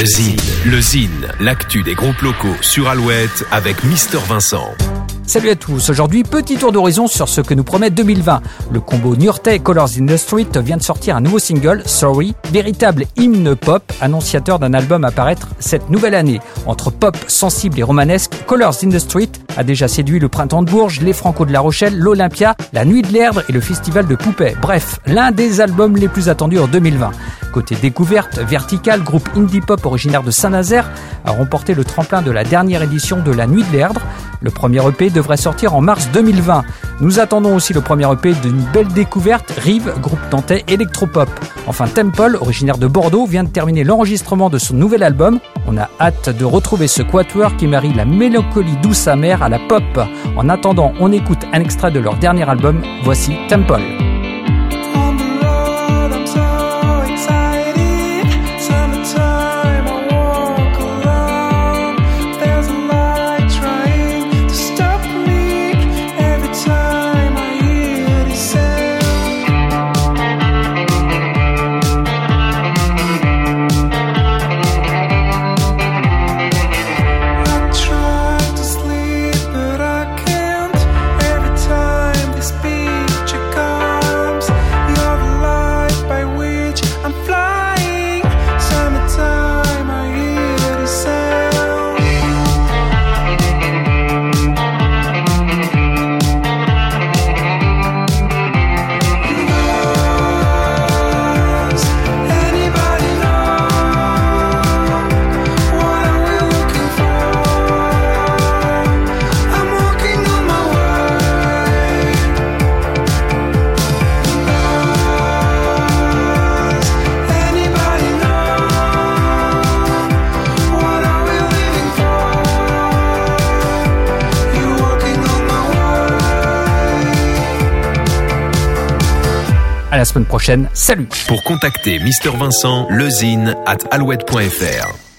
Le Zine, le Zine, l'actu des groupes locaux sur Alouette avec Mister Vincent. Salut à tous, aujourd'hui petit tour d'horizon sur ce que nous promet 2020. Le combo Nurta et Colors in the Street vient de sortir un nouveau single, Sorry, véritable hymne pop, annonciateur d'un album à paraître cette nouvelle année. Entre pop sensible et romanesque, Colors in the Street a déjà séduit le Printemps de Bourges, les Franco de la Rochelle, l'Olympia, la Nuit de l'Erdre et le Festival de Poupée. Bref, l'un des albums les plus attendus en 2020. Côté découverte, Vertical, groupe indie pop originaire de Saint-Nazaire, a remporté le tremplin de la dernière édition de la Nuit de l'Erdre. Le premier EP devrait sortir en mars 2020. Nous attendons aussi le premier EP d'une belle découverte, Rive, groupe nantais électropop. Enfin, Temple, originaire de Bordeaux, vient de terminer l'enregistrement de son nouvel album. On a hâte de retrouver ce quatuor qui marie la mélancolie douce amère à la pop. En attendant, on écoute un extrait de leur dernier album. Voici Temple. À la semaine prochaine. Salut Pour contacter Mister Vincent, lezine at alouette.fr.